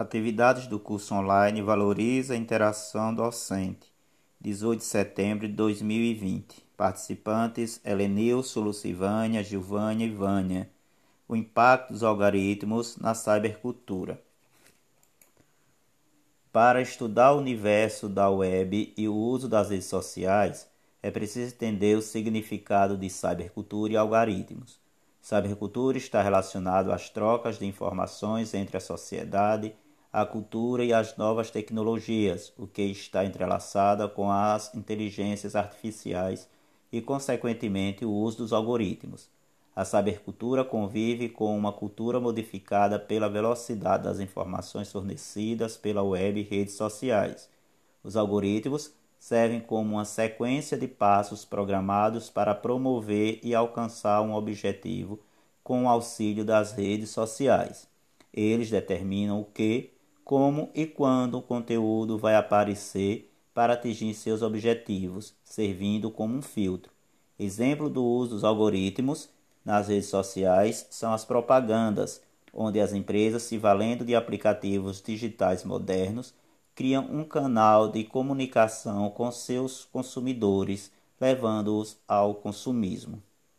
Atividades do curso online valoriza a interação docente. 18 de setembro de 2020. Participantes: Helenilson, Lucivânia, Gilvânia e Vânia. O impacto dos algoritmos na cybercultura. Para estudar o universo da web e o uso das redes sociais, é preciso entender o significado de cybercultura e algoritmos. Cybercultura está relacionado às trocas de informações entre a sociedade, a cultura e as novas tecnologias, o que está entrelaçada com as inteligências artificiais e, consequentemente, o uso dos algoritmos. A cybercultura convive com uma cultura modificada pela velocidade das informações fornecidas pela web e redes sociais. Os algoritmos servem como uma sequência de passos programados para promover e alcançar um objetivo com o auxílio das redes sociais. Eles determinam o que, como e quando o conteúdo vai aparecer para atingir seus objetivos, servindo como um filtro. Exemplo do uso dos algoritmos nas redes sociais são as propagandas, onde as empresas, se valendo de aplicativos digitais modernos, criam um canal de comunicação com seus consumidores, levando-os ao consumismo.